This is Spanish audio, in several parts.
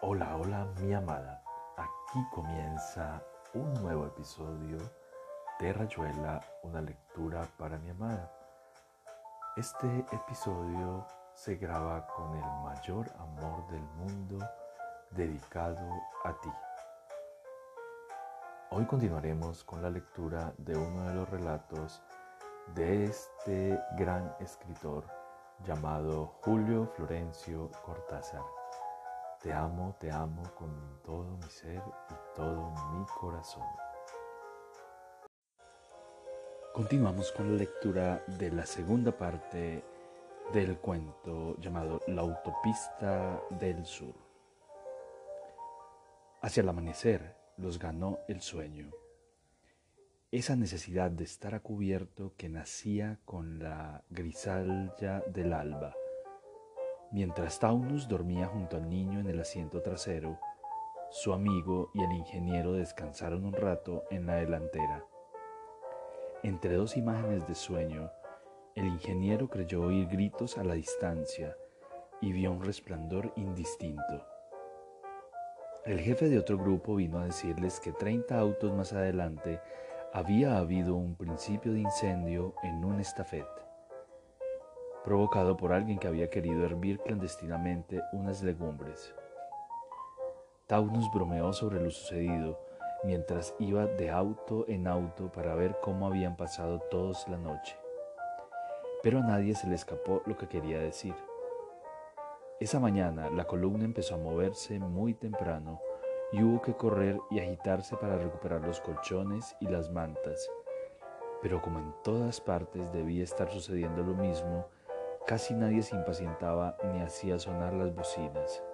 Hola, hola mi amada. Aquí comienza un nuevo episodio de Rayuela, una lectura para mi amada. Este episodio se graba con el mayor amor del mundo dedicado a ti. Hoy continuaremos con la lectura de uno de los relatos de este gran escritor llamado Julio Florencio Cortázar. Te amo, te amo con todo mi ser y todo mi corazón. Continuamos con la lectura de la segunda parte del cuento llamado La autopista del sur. Hacia el amanecer los ganó el sueño esa necesidad de estar a cubierto que nacía con la grisalya del alba. Mientras Taunus dormía junto al niño en el asiento trasero, su amigo y el ingeniero descansaron un rato en la delantera. Entre dos imágenes de sueño, el ingeniero creyó oír gritos a la distancia y vio un resplandor indistinto. El jefe de otro grupo vino a decirles que 30 autos más adelante había habido un principio de incendio en un estafet, provocado por alguien que había querido hervir clandestinamente unas legumbres. Taunus bromeó sobre lo sucedido mientras iba de auto en auto para ver cómo habían pasado todos la noche. Pero a nadie se le escapó lo que quería decir. Esa mañana la columna empezó a moverse muy temprano y hubo que correr y agitarse para recuperar los colchones y las mantas. Pero como en todas partes debía estar sucediendo lo mismo, casi nadie se impacientaba ni hacía sonar las bocinas.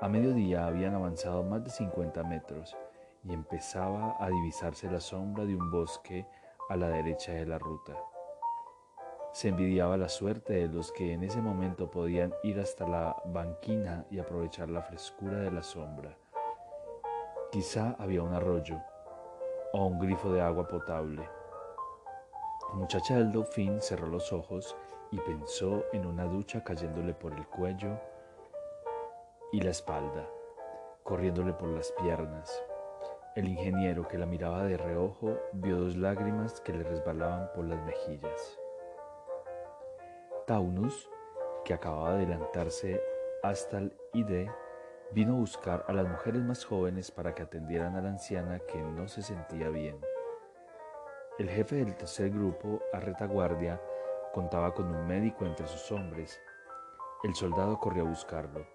A mediodía habían avanzado más de 50 metros y empezaba a divisarse la sombra de un bosque a la derecha de la ruta. Se envidiaba la suerte de los que en ese momento podían ir hasta la banquina y aprovechar la frescura de la sombra. Quizá había un arroyo o un grifo de agua potable. La muchacha del Dauphin cerró los ojos y pensó en una ducha cayéndole por el cuello y la espalda, corriéndole por las piernas. El ingeniero que la miraba de reojo vio dos lágrimas que le resbalaban por las mejillas. Taunus, que acababa de adelantarse hasta el ID, vino a buscar a las mujeres más jóvenes para que atendieran a la anciana que no se sentía bien. El jefe del tercer grupo, a retaguardia, contaba con un médico entre sus hombres. El soldado corrió a buscarlo.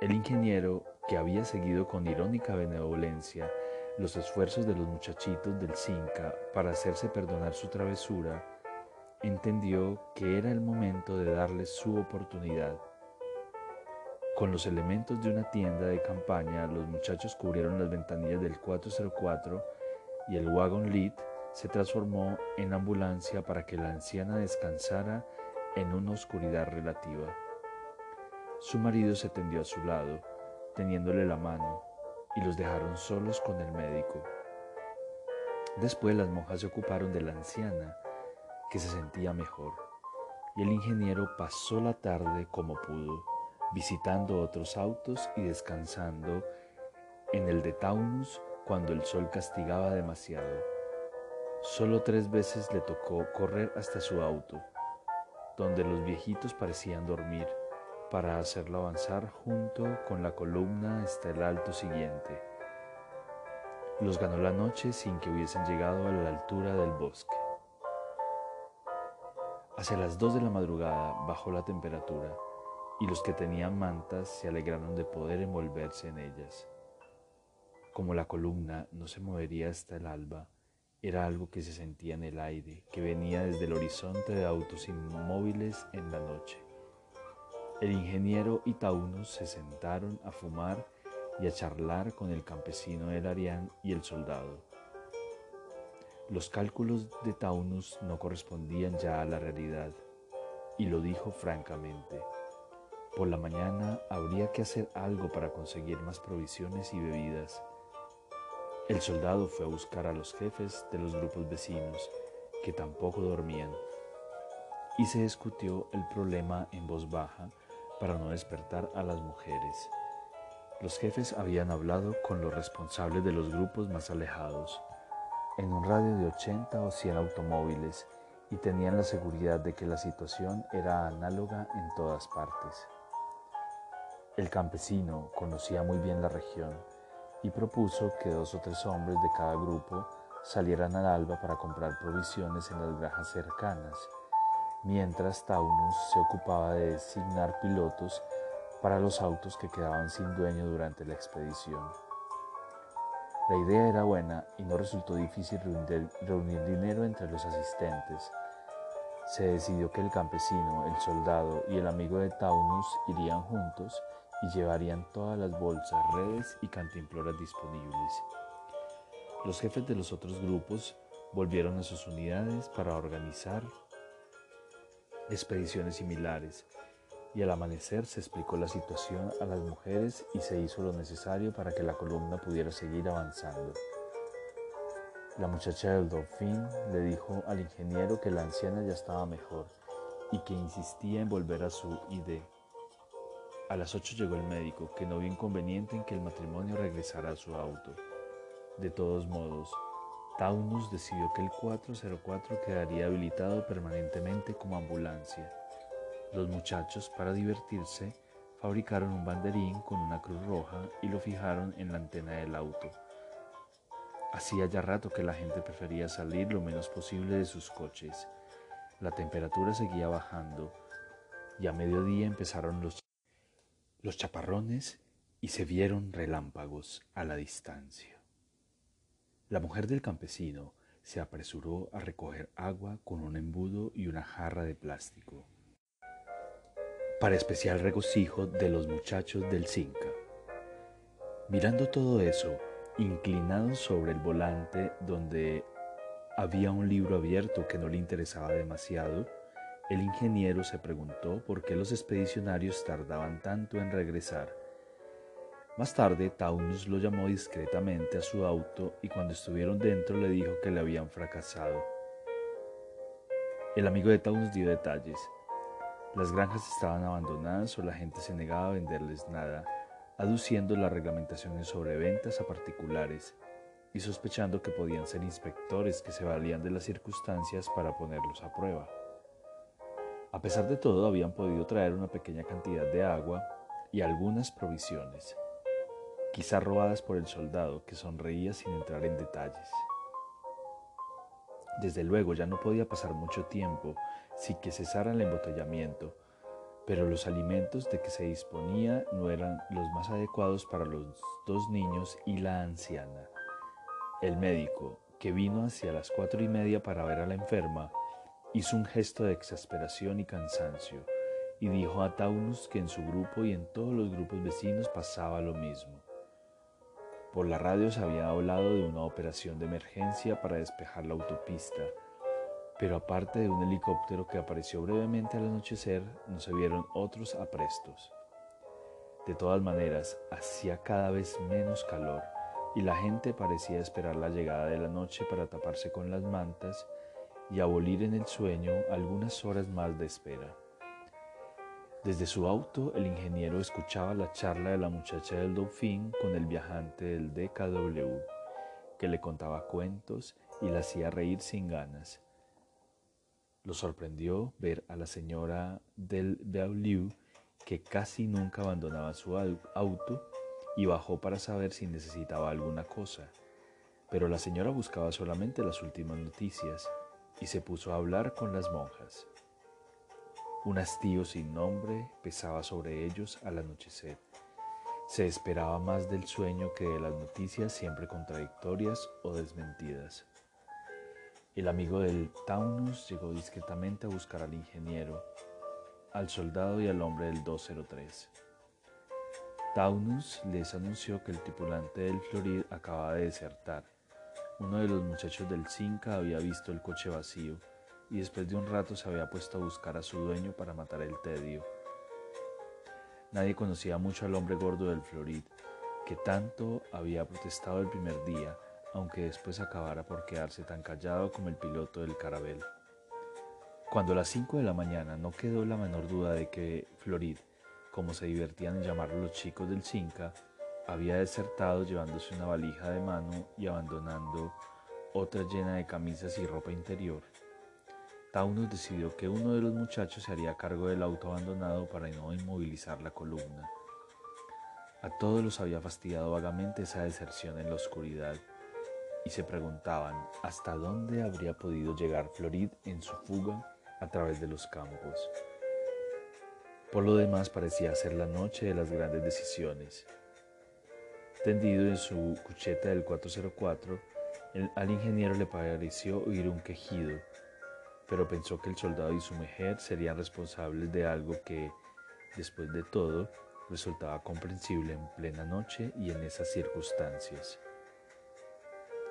El ingeniero, que había seguido con irónica benevolencia los esfuerzos de los muchachitos del Cinca para hacerse perdonar su travesura, entendió que era el momento de darles su oportunidad. Con los elementos de una tienda de campaña, los muchachos cubrieron las ventanillas del 404 y el wagon lead se transformó en ambulancia para que la anciana descansara en una oscuridad relativa. Su marido se tendió a su lado, teniéndole la mano, y los dejaron solos con el médico. Después las monjas se ocuparon de la anciana, que se sentía mejor, y el ingeniero pasó la tarde como pudo visitando otros autos y descansando en el de Taunus cuando el sol castigaba demasiado. Solo tres veces le tocó correr hasta su auto, donde los viejitos parecían dormir, para hacerlo avanzar junto con la columna hasta el alto siguiente. Los ganó la noche sin que hubiesen llegado a la altura del bosque. Hacia las dos de la madrugada bajó la temperatura y los que tenían mantas se alegraron de poder envolverse en ellas. Como la columna no se movería hasta el alba, era algo que se sentía en el aire, que venía desde el horizonte de autos inmóviles en la noche. El ingeniero y Taunus se sentaron a fumar y a charlar con el campesino del Arián y el soldado. Los cálculos de Taunus no correspondían ya a la realidad, y lo dijo francamente. Por la mañana habría que hacer algo para conseguir más provisiones y bebidas. El soldado fue a buscar a los jefes de los grupos vecinos, que tampoco dormían, y se discutió el problema en voz baja para no despertar a las mujeres. Los jefes habían hablado con los responsables de los grupos más alejados, en un radio de 80 o 100 automóviles, y tenían la seguridad de que la situación era análoga en todas partes. El campesino conocía muy bien la región y propuso que dos o tres hombres de cada grupo salieran al alba para comprar provisiones en las granjas cercanas, mientras Taunus se ocupaba de designar pilotos para los autos que quedaban sin dueño durante la expedición. La idea era buena y no resultó difícil reunir, dinero entre los asistentes. Se decidió que el campesino, el soldado y el amigo de Taunus irían juntos y llevarían todas las bolsas, redes y cantimploras disponibles. Los jefes de los otros grupos volvieron a sus unidades para organizar expediciones similares y al amanecer se explicó la situación a las mujeres y se hizo lo necesario para que la columna pudiera seguir avanzando. La muchacha del Dolphin le dijo al ingeniero que la anciana ya estaba mejor y que insistía en volver a su ID. A las 8 llegó el médico, que no vio inconveniente en que el matrimonio regresara a su auto. De todos modos, Taunus decidió que el 404 quedaría habilitado permanentemente como ambulancia los muchachos, para divertirse, fabricaron un banderín con una cruz roja y lo fijaron en la antena del auto. Hacía ya rato que la gente prefería salir lo menos posible de sus coches. La temperatura seguía bajando y a mediodía empezaron los, los chaparrones y se vieron relámpagos a la distancia. La mujer del campesino se apresuró a recoger agua con un embudo y una jarra de plástico para especial regocijo de los muchachos del Cinca. Mirando todo eso, inclinado sobre el volante donde había un libro abierto que no le interesaba demasiado, el ingeniero se preguntó por qué los expedicionarios tardaban tanto en regresar. Más tarde, Taunus lo llamó discretamente a su auto y cuando estuvieron dentro le dijo que le habían fracasado. El amigo de Taunus dio detalles. Las granjas estaban abandonadas o la gente se negaba a venderles nada, aduciendo las reglamentaciones sobre ventas a particulares y sospechando que podían ser inspectores que se valían de las circunstancias para ponerlos a prueba. A pesar de todo, habían podido traer una pequeña cantidad de agua y algunas provisiones, quizá robadas por el soldado que sonreía sin entrar en detalles. Desde luego ya no podía pasar mucho tiempo sin que cesara el embotellamiento, pero los alimentos de que se disponía no eran los más adecuados para los dos niños y la anciana. El médico, que vino hacia las cuatro y media para ver a la enferma, hizo un gesto de exasperación y cansancio y dijo a Taunus que en su grupo y en todos los grupos vecinos pasaba lo mismo. Por la radio se había hablado de una operación de emergencia para despejar la autopista, pero aparte de un helicóptero que apareció brevemente al anochecer, no se vieron otros aprestos. De todas maneras, hacía cada vez menos calor y la gente parecía esperar la llegada de la noche para taparse con las mantas y abolir en el sueño algunas horas más de espera. Desde su auto, el ingeniero escuchaba la charla de la muchacha del Dolphin con el viajante del DKW, que le contaba cuentos y la hacía reír sin ganas. Lo sorprendió ver a la señora del Beaulieu, que casi nunca abandonaba su auto, y bajó para saber si necesitaba alguna cosa. Pero la señora buscaba solamente las últimas noticias y se puso a hablar con las monjas. Un hastío sin nombre pesaba sobre ellos al anochecer. Se esperaba más del sueño que de las noticias siempre contradictorias o desmentidas. El amigo del Taunus llegó discretamente a buscar al ingeniero, al soldado y al hombre del 203. Taunus les anunció que el tripulante del Florid acababa de desertar. Uno de los muchachos del Cinca había visto el coche vacío y después de un rato se había puesto a buscar a su dueño para matar el tedio. Nadie conocía mucho al hombre gordo del Florid, que tanto había protestado el primer día, aunque después acabara por quedarse tan callado como el piloto del carabel. Cuando a las 5 de la mañana no quedó la menor duda de que Florid, como se divertían en llamarlo los chicos del Cinca, había desertado llevándose una valija de mano y abandonando otra llena de camisas y ropa interior. Taunus decidió que uno de los muchachos se haría cargo del auto abandonado para no inmovilizar la columna. A todos los había fastidiado vagamente esa deserción en la oscuridad y se preguntaban hasta dónde habría podido llegar Florid en su fuga a través de los campos. Por lo demás parecía ser la noche de las grandes decisiones. Tendido en su cucheta del 404, al ingeniero le pareció oír un quejido pero pensó que el soldado y su mujer serían responsables de algo que, después de todo, resultaba comprensible en plena noche y en esas circunstancias.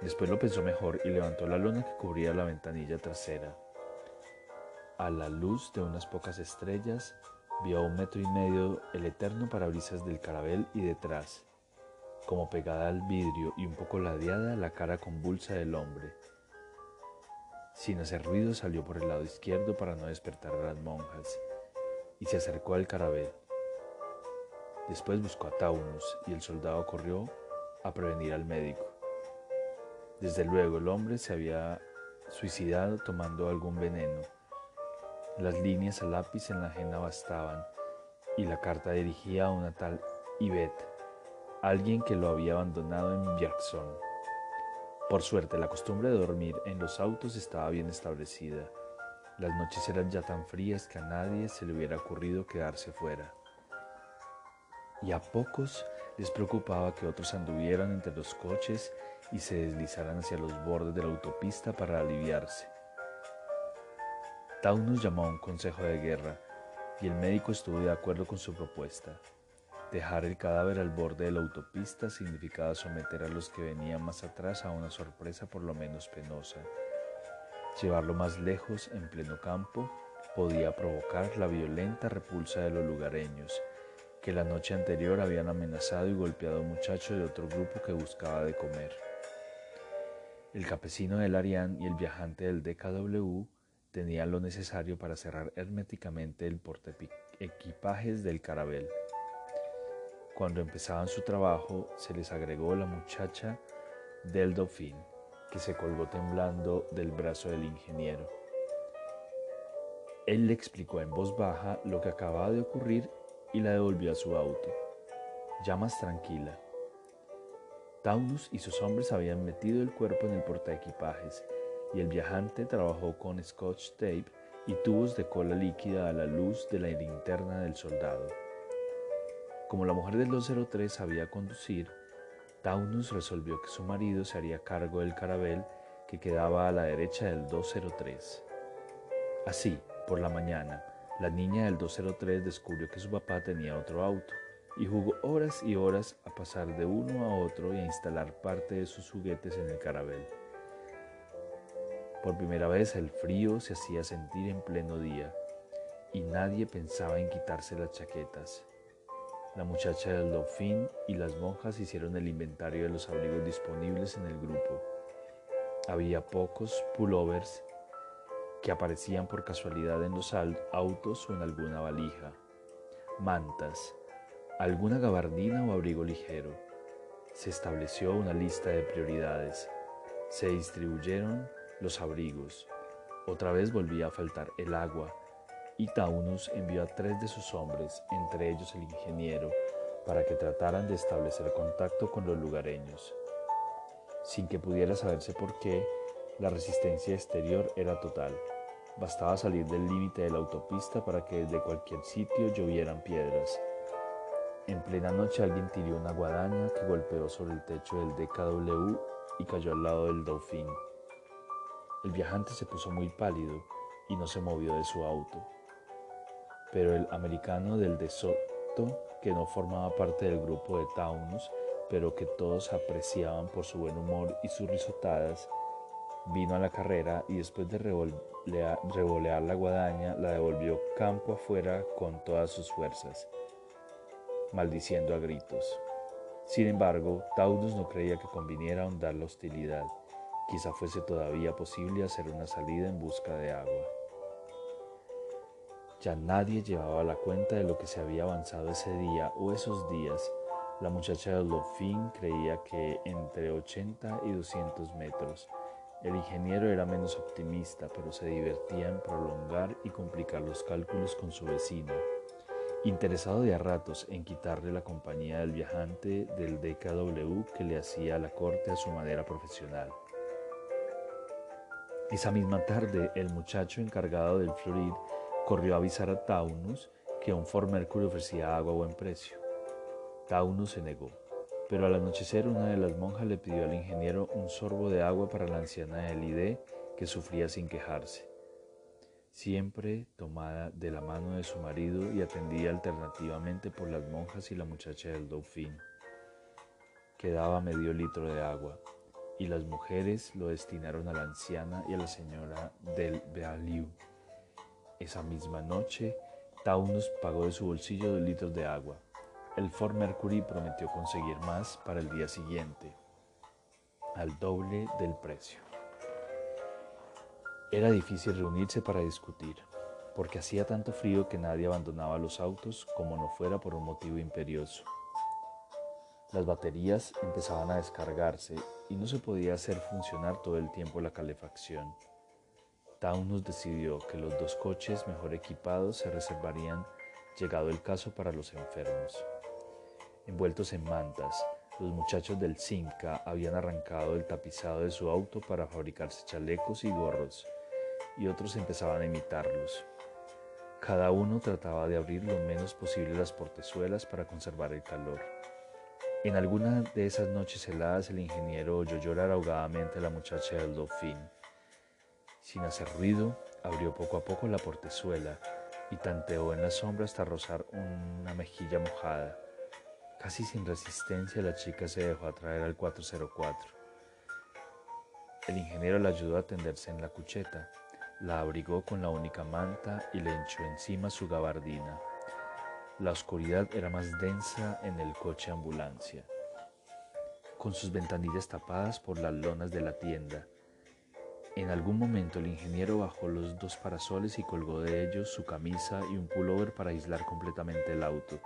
Después lo pensó mejor y levantó la lona que cubría la ventanilla trasera. A la luz de unas pocas estrellas, vio a un metro y medio el eterno parabrisas del carabel y detrás, como pegada al vidrio y un poco ladeada, la cara convulsa del hombre sin hacer ruido salió por el lado izquierdo para no despertar a las monjas y se acercó al carabel. Después buscó a Taunus y el soldado corrió a prevenir al médico. Desde luego el hombre se había suicidado tomando algún veneno. Las líneas a lápiz en la agenda bastaban y la carta dirigía a una tal Yvette, alguien que lo había abandonado en Jackson. Por suerte, la costumbre de dormir en los autos estaba bien establecida. Las noches eran ya tan frías que a nadie se le hubiera ocurrido quedarse fuera. Y a pocos les preocupaba que otros anduvieran entre los coches y se deslizaran hacia los bordes de la autopista para aliviarse. Taunus llamó a un consejo de guerra y el médico estuvo de acuerdo con su propuesta. Dejar el cadáver al borde de la autopista significaba someter a los que venían más atrás a una sorpresa por lo menos penosa. Llevarlo más lejos, en pleno campo, podía provocar la violenta repulsa de los lugareños, que la noche anterior habían amenazado y golpeado a un muchacho de otro grupo que buscaba de comer. El campesino del Arián y el viajante del DKW tenían lo necesario para cerrar herméticamente el equipajes del carabel. Cuando empezaban su trabajo, se les agregó la muchacha del Dauphin, que se colgó temblando del brazo del ingeniero. Él le explicó en voz baja lo que acababa de ocurrir y la devolvió a su auto, ya más tranquila. Taunus y sus hombres habían metido el cuerpo en el portaequipajes y el viajante trabajó con scotch tape y tubos de cola líquida a la luz de la linterna del soldado. Como la mujer del 203 sabía conducir, Taunus resolvió que su marido se haría cargo del carabel que quedaba a la derecha del 203. Así, por la mañana, la niña del 203 descubrió que su papá tenía otro auto y jugó horas y horas a pasar de uno a otro y a instalar parte de sus juguetes en el carabel. Por primera vez el frío se hacía sentir en pleno día y nadie pensaba en quitarse las chaquetas. La muchacha del Dauphin y las monjas hicieron el inventario de los abrigos disponibles en el grupo. Había pocos pullovers que aparecían por casualidad en los autos o en alguna valija, mantas, alguna gabardina o abrigo ligero. Se estableció una lista de prioridades. Se distribuyeron los abrigos. Otra vez volvía a faltar el agua y Taunus envió a tres de sus hombres, entre ellos el ingeniero, para que trataran de establecer contacto con los lugareños. Sin que pudiera saberse por qué, la resistencia exterior era total. Bastaba salir del límite de la autopista para que desde cualquier sitio llovieran piedras. En plena noche alguien tiró una guadaña que golpeó sobre el techo del DKW y cayó al lado del Dauphin. El viajante se puso muy pálido y no se movió de su auto pero el americano del De Soto, que no formaba parte del grupo de Taunus, pero que todos apreciaban por su buen humor y sus risotadas, vino a la carrera y después de revolear, la guadaña la devolvió campo afuera con todas sus fuerzas, maldiciendo a gritos. Sin embargo, Taunus no creía que conviniera ahondar la hostilidad. Quizá fuese todavía posible hacer una salida en busca de agua. Ya nadie llevaba la cuenta de lo que se había avanzado ese día o esos días, La muchacha de Lofin creía que entre 80 y 200 metros. El ingeniero era menos optimista, pero se divertía en prolongar y complicar los cálculos con su vecino, interesado de a ratos en quitarle la compañía del viajante del DKW que le hacía la corte a su manera profesional. Esa misma tarde, el muchacho encargado del Florid corrió a avisar a Taunus que un Ford Mercury ofrecía agua a buen precio. Taunus se negó, pero al anochecer una de las monjas le pidió al ingeniero un sorbo de agua para la anciana del ID que sufría sin quejarse. Siempre tomada de la mano de su marido y atendida alternativamente por las monjas y la muchacha del Dauphin. Quedaba medio litro de agua y las mujeres lo destinaron a la anciana y a la señora del Beaulieu. Esa misma noche, Taunus pagó de su bolsillo dos litros de agua. El Ford Mercury prometió conseguir más para el día siguiente, al doble del precio. Era difícil reunirse para discutir, porque hacía tanto frío que nadie abandonaba los autos como no fuera por un motivo imperioso. Las baterías empezaban a descargarse y no se podía hacer funcionar todo el tiempo la calefacción. Taunus decidió que los dos coches mejor equipados se reservarían, llegado el caso, para los enfermos. Envueltos en mantas, los muchachos del Cinca habían arrancado el tapizado de su auto para fabricarse chalecos y gorros, y otros empezaban a imitarlos. Cada uno trataba de abrir lo menos posible las portezuelas para conservar el calor. En alguna de esas noches heladas el ingeniero oyó llorar ahogadamente a la muchacha del Dauphin. Sin hacer ruido, abrió poco a poco la portezuela y tanteó en la sombra hasta rozar una mejilla mojada. Casi sin resistencia la chica se dejó atraer al 404. El ingeniero la ayudó a tenderse en la cucheta, la abrigó con la única manta y le echó encima su gabardina. La oscuridad era más densa en el coche ambulancia, con sus ventanillas tapadas por las lonas de la tienda. En algún momento el ingeniero bajó los dos parasoles y colgó de ellos su camisa y un pullover para aislar completamente el auto.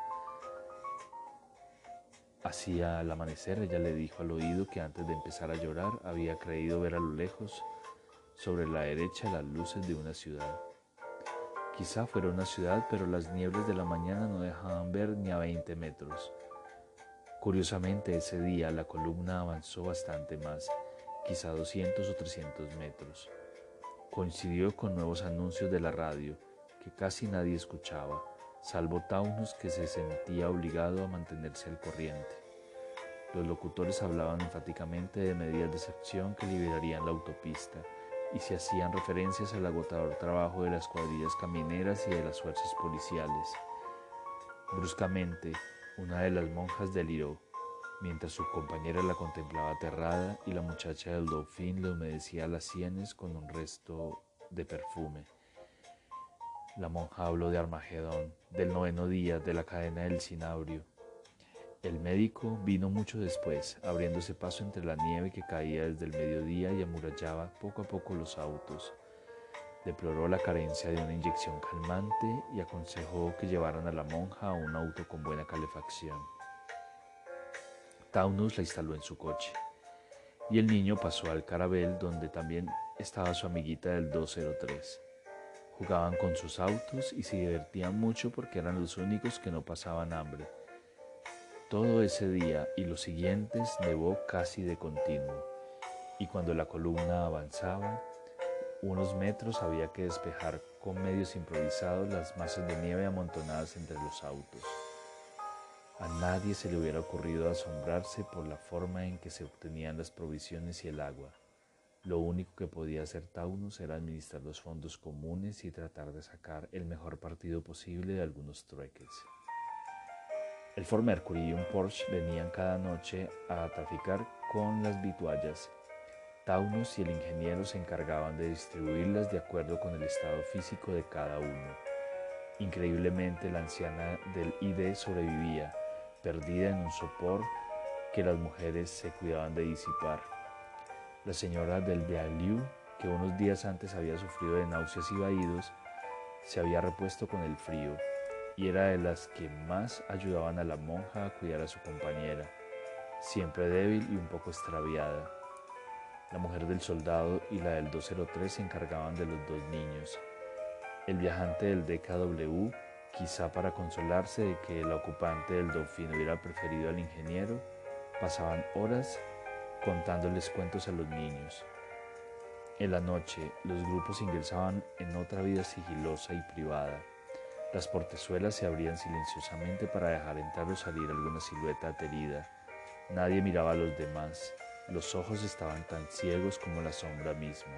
Hacia el amanecer ella le dijo al oído que antes de empezar a llorar había creído ver a lo lejos, sobre la derecha, las luces de una ciudad. Quizá fuera una ciudad, pero las nieblas de la mañana no dejaban ver ni a 20 metros. Curiosamente, ese día la columna avanzó bastante más, quizá 200 o 300 metros. Coincidió con nuevos anuncios de la radio que casi nadie escuchaba, salvo Taunus que se sentía obligado a mantenerse al corriente. Los locutores hablaban enfáticamente de medidas de sección que liberarían la autopista y se hacían referencias al agotador trabajo de las cuadrillas camineras y de las fuerzas policiales. Bruscamente, una de las monjas deliró, mientras su compañera la contemplaba aterrada y la muchacha del Dauphin le humedecía las sienes con un resto de perfume. La monja habló de Armagedón, del noveno día, de la cadena del cinabrio, el médico vino mucho después, abriéndose paso entre la nieve que caía desde el mediodía y amurallaba poco a poco los autos. Deploró la carencia de una inyección calmante y aconsejó que llevaran a la monja a un auto con buena calefacción. Taunus la instaló en su coche y el niño pasó al carabel donde también estaba su amiguita del 203. Jugaban con sus autos y se divertían mucho porque eran los únicos que no pasaban hambre todo ese día y los siguientes nevó casi de continuo, y cuando la columna avanzaba, unos metros había que despejar con medios improvisados las masas de nieve amontonadas entre los autos. A nadie se le hubiera ocurrido asombrarse por la forma en que se obtenían las provisiones y el agua. Lo único que podía hacer Taunus era administrar los fondos comunes y tratar de sacar el mejor partido posible de algunos trueques. El Ford Mercury y un Porsche venían cada noche a traficar con las vituallas. Taunus y el ingeniero se encargaban de distribuirlas de acuerdo con el estado físico de cada uno. Increíblemente la anciana del ID sobrevivía, perdida en un sopor que las mujeres se cuidaban de disipar. La señora del Beaulieu, que unos días antes había sufrido de náuseas y vaídos, se había repuesto con el frío y era de las que más ayudaban a la monja a cuidar a su compañera, siempre débil y un poco extraviada. La mujer del soldado y la del 203 se encargaban de los dos niños. El viajante del DKW, quizá para consolarse de que el ocupante del Dolphin hubiera preferido al ingeniero, pasaban horas contándoles cuentos a los niños. En la noche, los grupos ingresaban en otra vida sigilosa y privada. Las portezuelas se abrían silenciosamente para dejar entrar o salir alguna silueta aterida. Nadie miraba a los demás. Los ojos estaban tan ciegos como la sombra misma.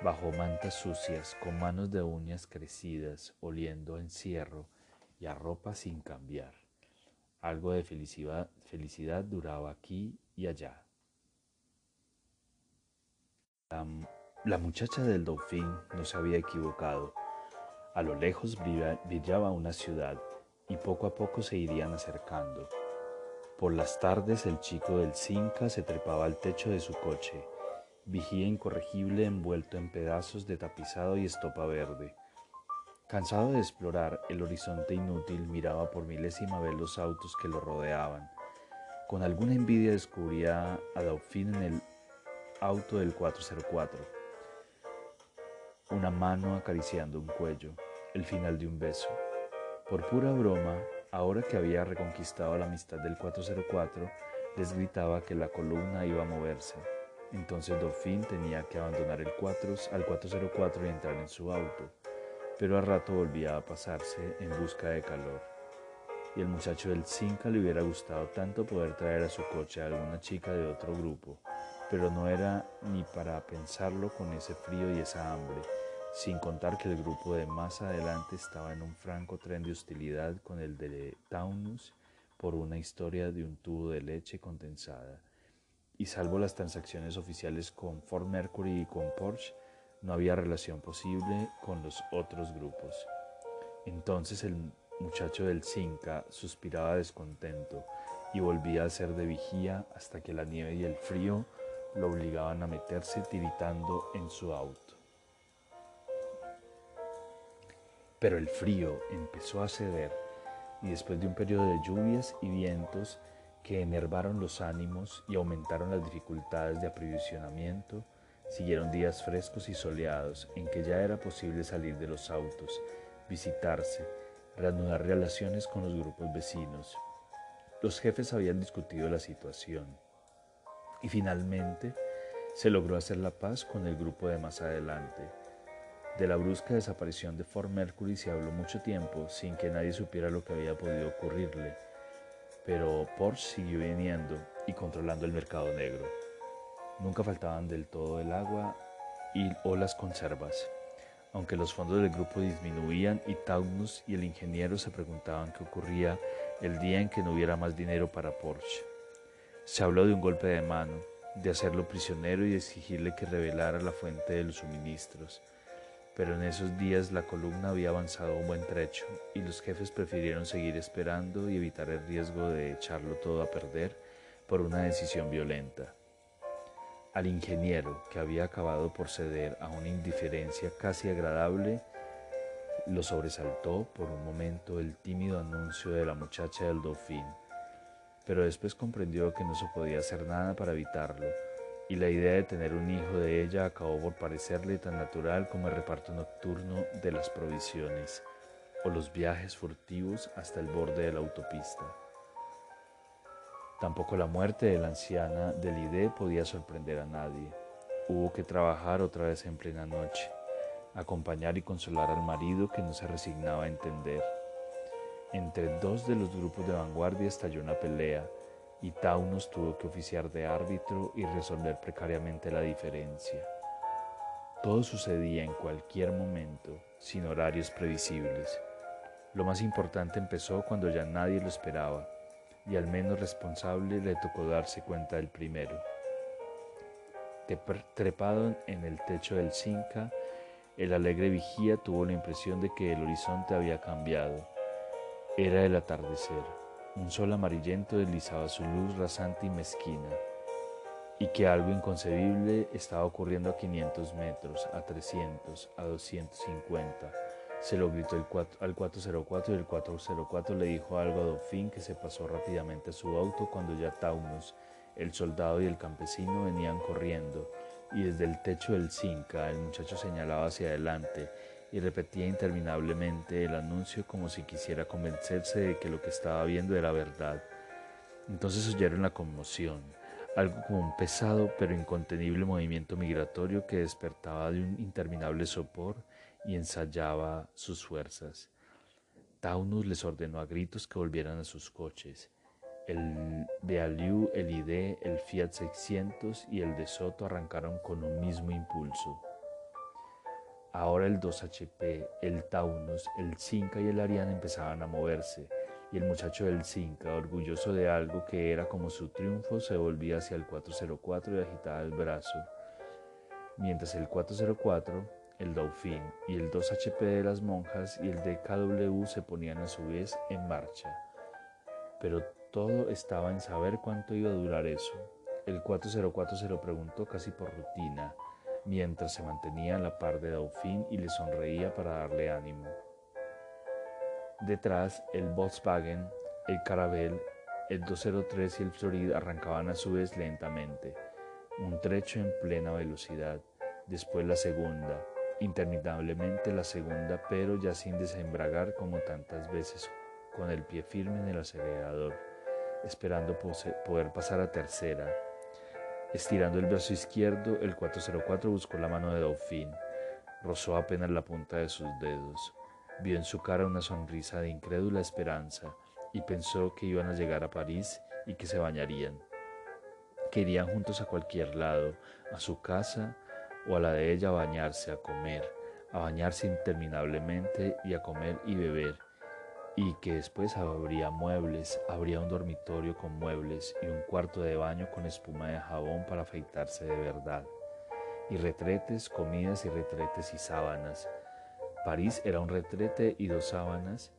Bajo mantas sucias, con manos de uñas crecidas, oliendo a encierro y a ropa sin cambiar. Algo de felicidad, duraba aquí y allá. La, muchacha del Dolphin no se había equivocado. A lo lejos brillaba una ciudad y poco a poco se irían acercando. Por las tardes el chico del Cinca se trepaba al techo de su coche, vigía incorregible envuelto en pedazos de tapizado y estopa verde. Cansado de explorar el horizonte inútil, miraba por milésima vez los autos que lo rodeaban. Con alguna envidia descubría a Dauphin en el auto del 404. Una mano acariciando un cuello, el final de un beso. Por pura broma, Ahora que había reconquistado la amistad del 404, les gritaba que la columna iba a moverse. Entonces Dolphin tenía que abandonar el 4 al 404 y entrar en su auto, pero a rato volvía a pasarse en busca de calor. Y el muchacho del Cinca le hubiera gustado tanto poder traer a su coche a alguna chica de otro grupo, pero no era ni para pensarlo con ese frío y esa hambre sin contar que el grupo de más adelante estaba en un franco tren de hostilidad con el de Taunus por una historia de un tubo de leche condensada. Y salvo las transacciones oficiales con Ford Mercury y con Porsche, no había relación posible con los otros grupos. Entonces el muchacho del Cinca suspiraba descontento y volvía a ser de vigía hasta que la nieve y el frío lo obligaban a meterse tiritando en su auto. Pero el frío empezó a ceder y después de un periodo de lluvias y vientos que enervaron los ánimos y aumentaron las dificultades de aprovisionamiento, siguieron días frescos y soleados en que ya era posible salir de los autos, visitarse, reanudar relaciones con los grupos vecinos. Los jefes habían discutido la situación. Y finalmente se logró hacer la paz con el grupo de más adelante. De la brusca desaparición de Fort Mercury se habló mucho tiempo sin que nadie supiera lo que había podido ocurrirle, pero Porsche siguió viniendo y controlando el mercado negro. Nunca faltaban del todo el agua y, o las conservas. Aunque los fondos del grupo disminuían y Taunus y el ingeniero se preguntaban qué ocurría el día en que no hubiera más dinero para Porsche. Se habló de un golpe de mano, de hacerlo prisionero y de exigirle que revelara la fuente de los suministros pero en esos días la columna había avanzado un buen trecho y los jefes prefirieron seguir esperando y evitar el riesgo de echarlo todo a perder por una decisión violenta. Al ingeniero, que había acabado por ceder a una indiferencia casi agradable, lo sobresaltó por un momento el tímido anuncio de la muchacha del Dauphin, pero después comprendió que no se podía hacer nada para evitarlo y la idea de tener un hijo de ella acabó por parecerle tan natural como el reparto nocturno de las provisiones o los viajes furtivos hasta el borde de la autopista. Tampoco la muerte de la anciana del IDE podía sorprender a nadie. Hubo que trabajar otra vez en plena noche, acompañar y consolar al marido que no se resignaba a entender. Entre dos de los grupos de vanguardia estalló una pelea y Taunus tuvo que oficiar de árbitro y resolver precariamente la diferencia. Todo sucedía en cualquier momento, sin horarios previsibles. Lo más importante empezó cuando ya nadie lo esperaba, y al menos responsable le tocó darse cuenta del primero. Trepado en el techo del Cinca, el alegre vigía tuvo la impresión de que el horizonte había cambiado. Era el atardecer. Un sol amarillento deslizaba su luz rasante y mezquina, y que algo inconcebible estaba ocurriendo a 500 metros, a 300, a 250, Se lo gritó al 404 y el 404 le dijo algo a Dauphin que se pasó rápidamente a su auto cuando ya Taunus, el soldado y el campesino venían corriendo y desde el techo del Cinca el muchacho señalaba hacia adelante y repetía interminablemente el anuncio como si quisiera convencerse de que lo que estaba viendo era verdad. Entonces oyeron la conmoción, algo como un pesado pero incontenible movimiento migratorio que despertaba de un interminable sopor y ensayaba sus fuerzas. Taunus les ordenó a gritos que volvieran a sus coches. El Bealiu, el ID, el Fiat 600 y el de Soto arrancaron con un mismo impulso. Ahora el 2HP, el Taunus, el Cinca y el Ariane empezaban a moverse, y el muchacho del Cinca, orgulloso de algo que era como su triunfo, se volvía hacia el 404 y agitaba el brazo, mientras el 404, el Dauphin y el 2HP de las monjas y el DKW se ponían a su vez en marcha. Pero todo estaba en saber cuánto iba a durar eso. El 404 se lo preguntó casi por rutina, mientras se mantenía a la par de Dauphin y le sonreía para darle ánimo. Detrás, el Volkswagen, el Caravelle, el 203 y el Florida arrancaban a su vez lentamente, un trecho en plena velocidad, después la segunda, interminablemente la segunda, pero ya sin desembragar como tantas veces, con el pie firme en el acelerador, esperando poder pasar a tercera. Estirando el brazo izquierdo, el 404 buscó la mano de Dauphin, rozó apenas la punta de sus dedos. Vio en su cara una sonrisa de incrédula esperanza y pensó que iban a llegar a París y que se bañarían. Que irían juntos a cualquier lado, a su casa o a la de ella a bañarse, a comer, a bañarse interminablemente y a comer y beber, y que después habría muebles, habría un dormitorio con muebles y un cuarto de baño con espuma de jabón para afeitarse de verdad, y retretes, comidas y retretes y sábanas, París era un retrete y dos sábanas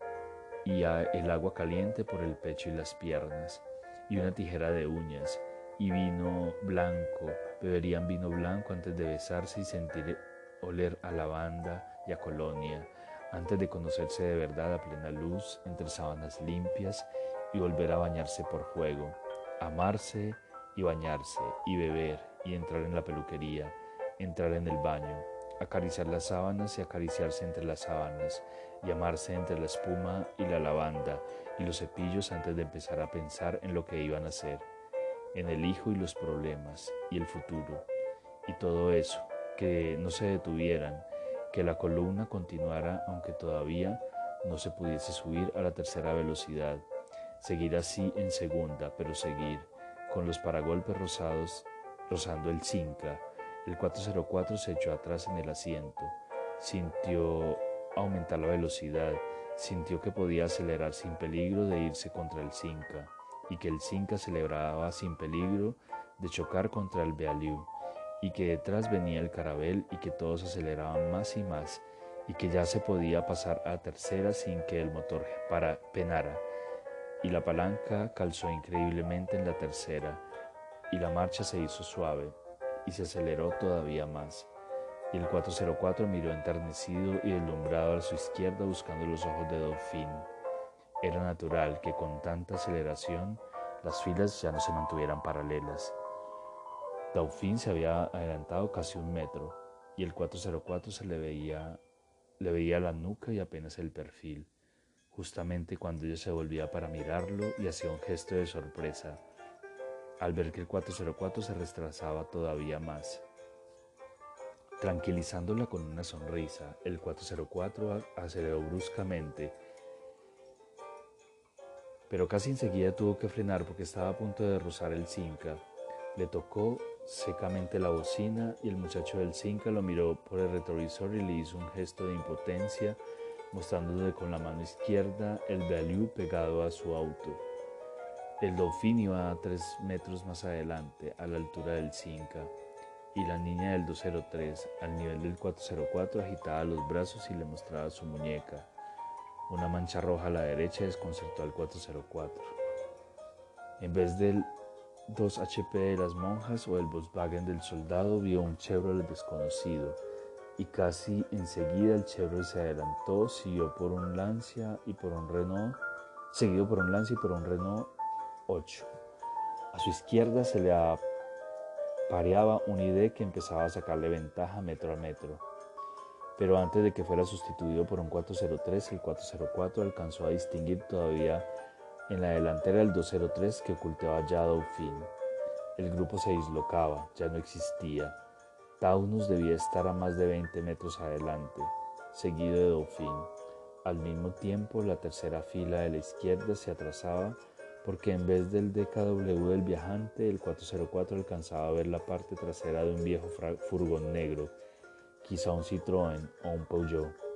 y el agua caliente por el pecho y las piernas y una tijera de uñas y vino blanco. Beberían vino blanco antes de besarse y sentir oler a lavanda y a colonia, antes de conocerse de verdad a plena luz entre sábanas limpias y volver a bañarse por juego, amarse y bañarse y beber y entrar en la peluquería, entrar en el baño, acariciar las sábanas y acariciarse entre las sábanas, y amarse entre la espuma y la lavanda y los cepillos antes de empezar a pensar en lo que iban a hacer, en el hijo y los problemas y el futuro, y todo eso, que no se detuvieran, que la columna continuara aunque todavía no se pudiese subir a la tercera velocidad, seguir así en segunda, pero seguir, con los paragolpes rosados, rozando el cinca, el 404 se echó atrás en el asiento, sintió aumentar la velocidad, sintió que podía acelerar sin peligro de irse contra el Cinca. Y que el Cinca aceleraba sin peligro de chocar contra el Bealiu y que detrás venía el Carabel y que todos aceleraban más y más y que ya se podía pasar a tercera sin que el motor para penara y la palanca calzó increíblemente en la tercera y la marcha se hizo suave y se aceleró todavía más. Y el 404 miró enternecido y deslumbrado a su izquierda buscando los ojos de Dauphin. Era natural que con tanta aceleración las filas ya no se mantuvieran paralelas. Dauphin se había adelantado casi un metro y el 404 se le veía, le veía la nuca y apenas el perfil, justamente cuando ella se volvía para mirarlo y hacía un gesto de sorpresa al ver que el 404 se retrasaba todavía más. Tranquilizándola con una sonrisa, el 404 aceleró bruscamente, pero casi enseguida tuvo que frenar porque estaba a punto de rozar el Cinca. Le tocó secamente la bocina y el muchacho del Cinca lo miró por el retrovisor y le hizo un gesto de impotencia, mostrándole con la mano izquierda el Value pegado a su auto. El Dauphin iba a tres metros más adelante, a la altura del Cinca, y la niña del 203, al nivel del 404, agitaba los brazos y le mostraba su muñeca. Una mancha roja a la derecha desconcertó al 404. En vez del 2HP de las monjas o el Volkswagen del soldado, vio un Chevrolet desconocido, y casi enseguida el Chevrolet se adelantó, siguió por un Lancia y por un Renault, seguido por un Lancia y por un Renault 8. A su izquierda se le apareaba un ID que empezaba a sacarle ventaja metro a metro. Pero antes de que fuera sustituido por un 403, el 404 alcanzó a distinguir todavía en la delantera el 203 que ocultaba ya a Dauphin. El grupo se dislocaba, ya no existía. Taunus debía estar a más de 20 metros adelante, seguido de Dauphin. Al mismo tiempo, la tercera fila de la izquierda se atrasaba porque en vez del DKW del viajante, el 404 alcanzaba a ver la parte trasera de un viejo furgón negro, quizá un Citroën o un Peugeot.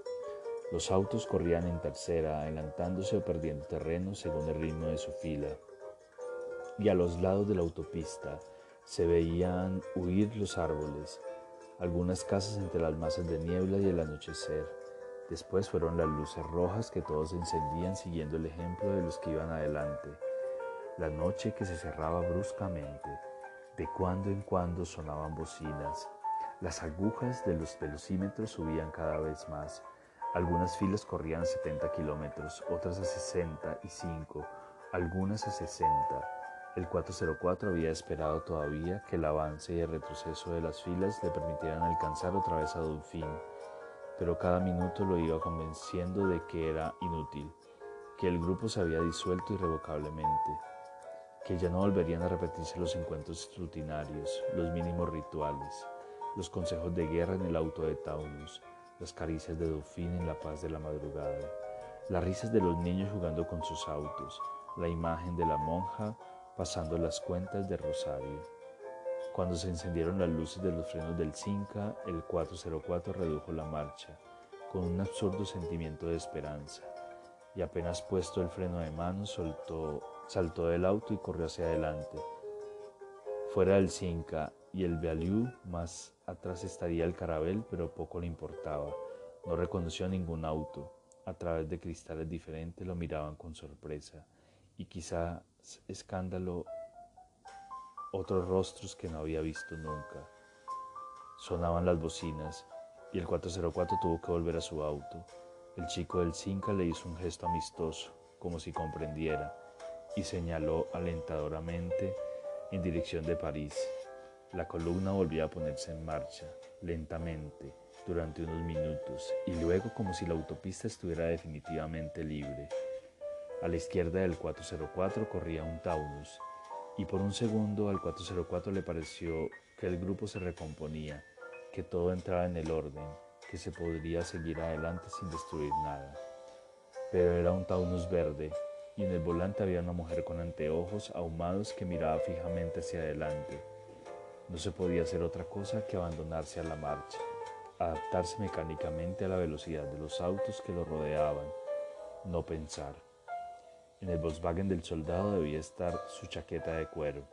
Los autos corrían en tercera, adelantándose o perdiendo terreno según el ritmo de su fila. Y a los lados de la autopista se veían huir los árboles, algunas casas entre las masas de niebla y el anochecer. Después fueron las luces rojas que todos encendían siguiendo el ejemplo de los que iban adelante. La noche que se cerraba bruscamente. De cuando en cuando sonaban bocinas. Las agujas de los velocímetros subían cada vez más. Algunas filas corrían a 70 kilómetros, otras a 65, algunas a 60. El 404 había esperado todavía que el avance y el retroceso de las filas le permitieran alcanzar otra vez a Dolphin, pero cada minuto lo iba convenciendo de que era inútil, que el grupo se había disuelto irrevocablemente, que ya no volverían a repetirse los encuentros rutinarios, los mínimos rituales, los consejos de guerra en el auto de Taunus, las caricias de Dolphin en la paz de la madrugada, las risas de los niños jugando con sus autos, la imagen de la monja pasando las cuentas de Rosario. Cuando se encendieron las luces de los frenos del Cinca, el 404 redujo la marcha, con un absurdo sentimiento de esperanza, y apenas puesto el freno de mano, soltó, saltó del auto y corrió hacia adelante. Fuera del Cinca y el Bealiu, más atrás estaría el Carabel, pero poco le importaba. No reconoció ningún auto. A través de cristales diferentes lo miraban con sorpresa y quizá escándalo otros rostros que no había visto nunca. Sonaban las bocinas y el 404 tuvo que volver a su auto. El chico del Cinca le hizo un gesto amistoso, como si comprendiera, y señaló alentadoramente en dirección de París. La columna volvió a ponerse en marcha, lentamente, durante unos minutos, y luego como si la autopista estuviera definitivamente libre. A la izquierda del 404 corría un Taunus y por un segundo al 404 le pareció que el grupo se recomponía, que todo entraba en el orden, que se podría seguir adelante sin destruir nada. Pero era un Taunus verde y en el volante había una mujer con anteojos ahumados que miraba fijamente hacia adelante. No se podía hacer otra cosa que abandonarse a la marcha, adaptarse mecánicamente a la velocidad de los autos que lo rodeaban, no pensar. En el Volkswagen del soldado debía estar su chaqueta de cuero.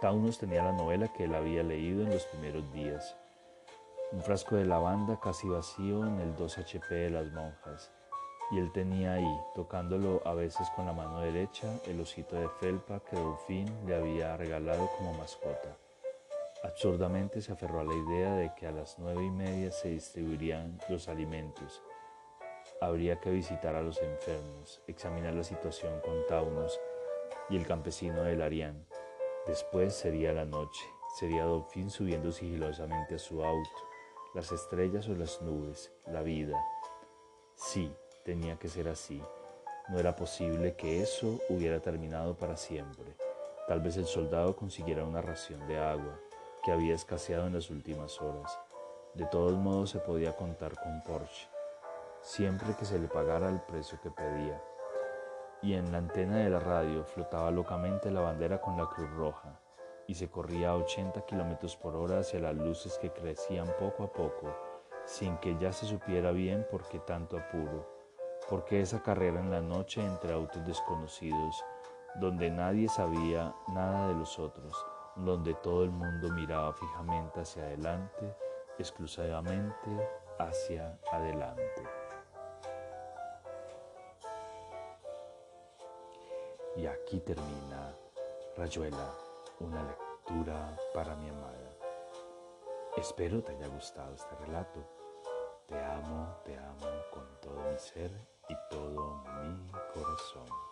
Taunus tenía la novela que él había leído en los primeros días. Un frasco de lavanda casi vacío en el 2 HP de las monjas. Y él tenía ahí, tocándolo a veces con la mano derecha, el osito de felpa que Dolphin le había regalado como mascota. Absurdamente se aferró a la idea de que a las nueve y media se distribuirían los alimentos habría que visitar a los enfermos, examinar la situación con Taunus y el campesino de Larián. Después sería la noche, sería Dolphin subiendo sigilosamente a su auto, las estrellas o las nubes, la vida. Sí, tenía que ser así. No era posible que eso hubiera terminado para siempre. Tal vez el soldado consiguiera una ración de agua, que había escaseado en las últimas horas. De todos modos se podía contar con Porsche siempre que se le pagara el precio que pedía. Y en la antena de la radio flotaba locamente la bandera con la cruz roja y se corría a 80 kilómetros por hora hacia las luces que crecían poco a poco, sin que ya se supiera bien por qué tanto apuro, porque esa carrera en la noche entre autos desconocidos, donde nadie sabía nada de los otros, donde todo el mundo miraba fijamente hacia adelante, exclusivamente hacia adelante. Y aquí termina Rayuela, una lectura para mi amada. Espero te haya gustado este relato. Te amo, te amo con todo mi ser y todo mi corazón.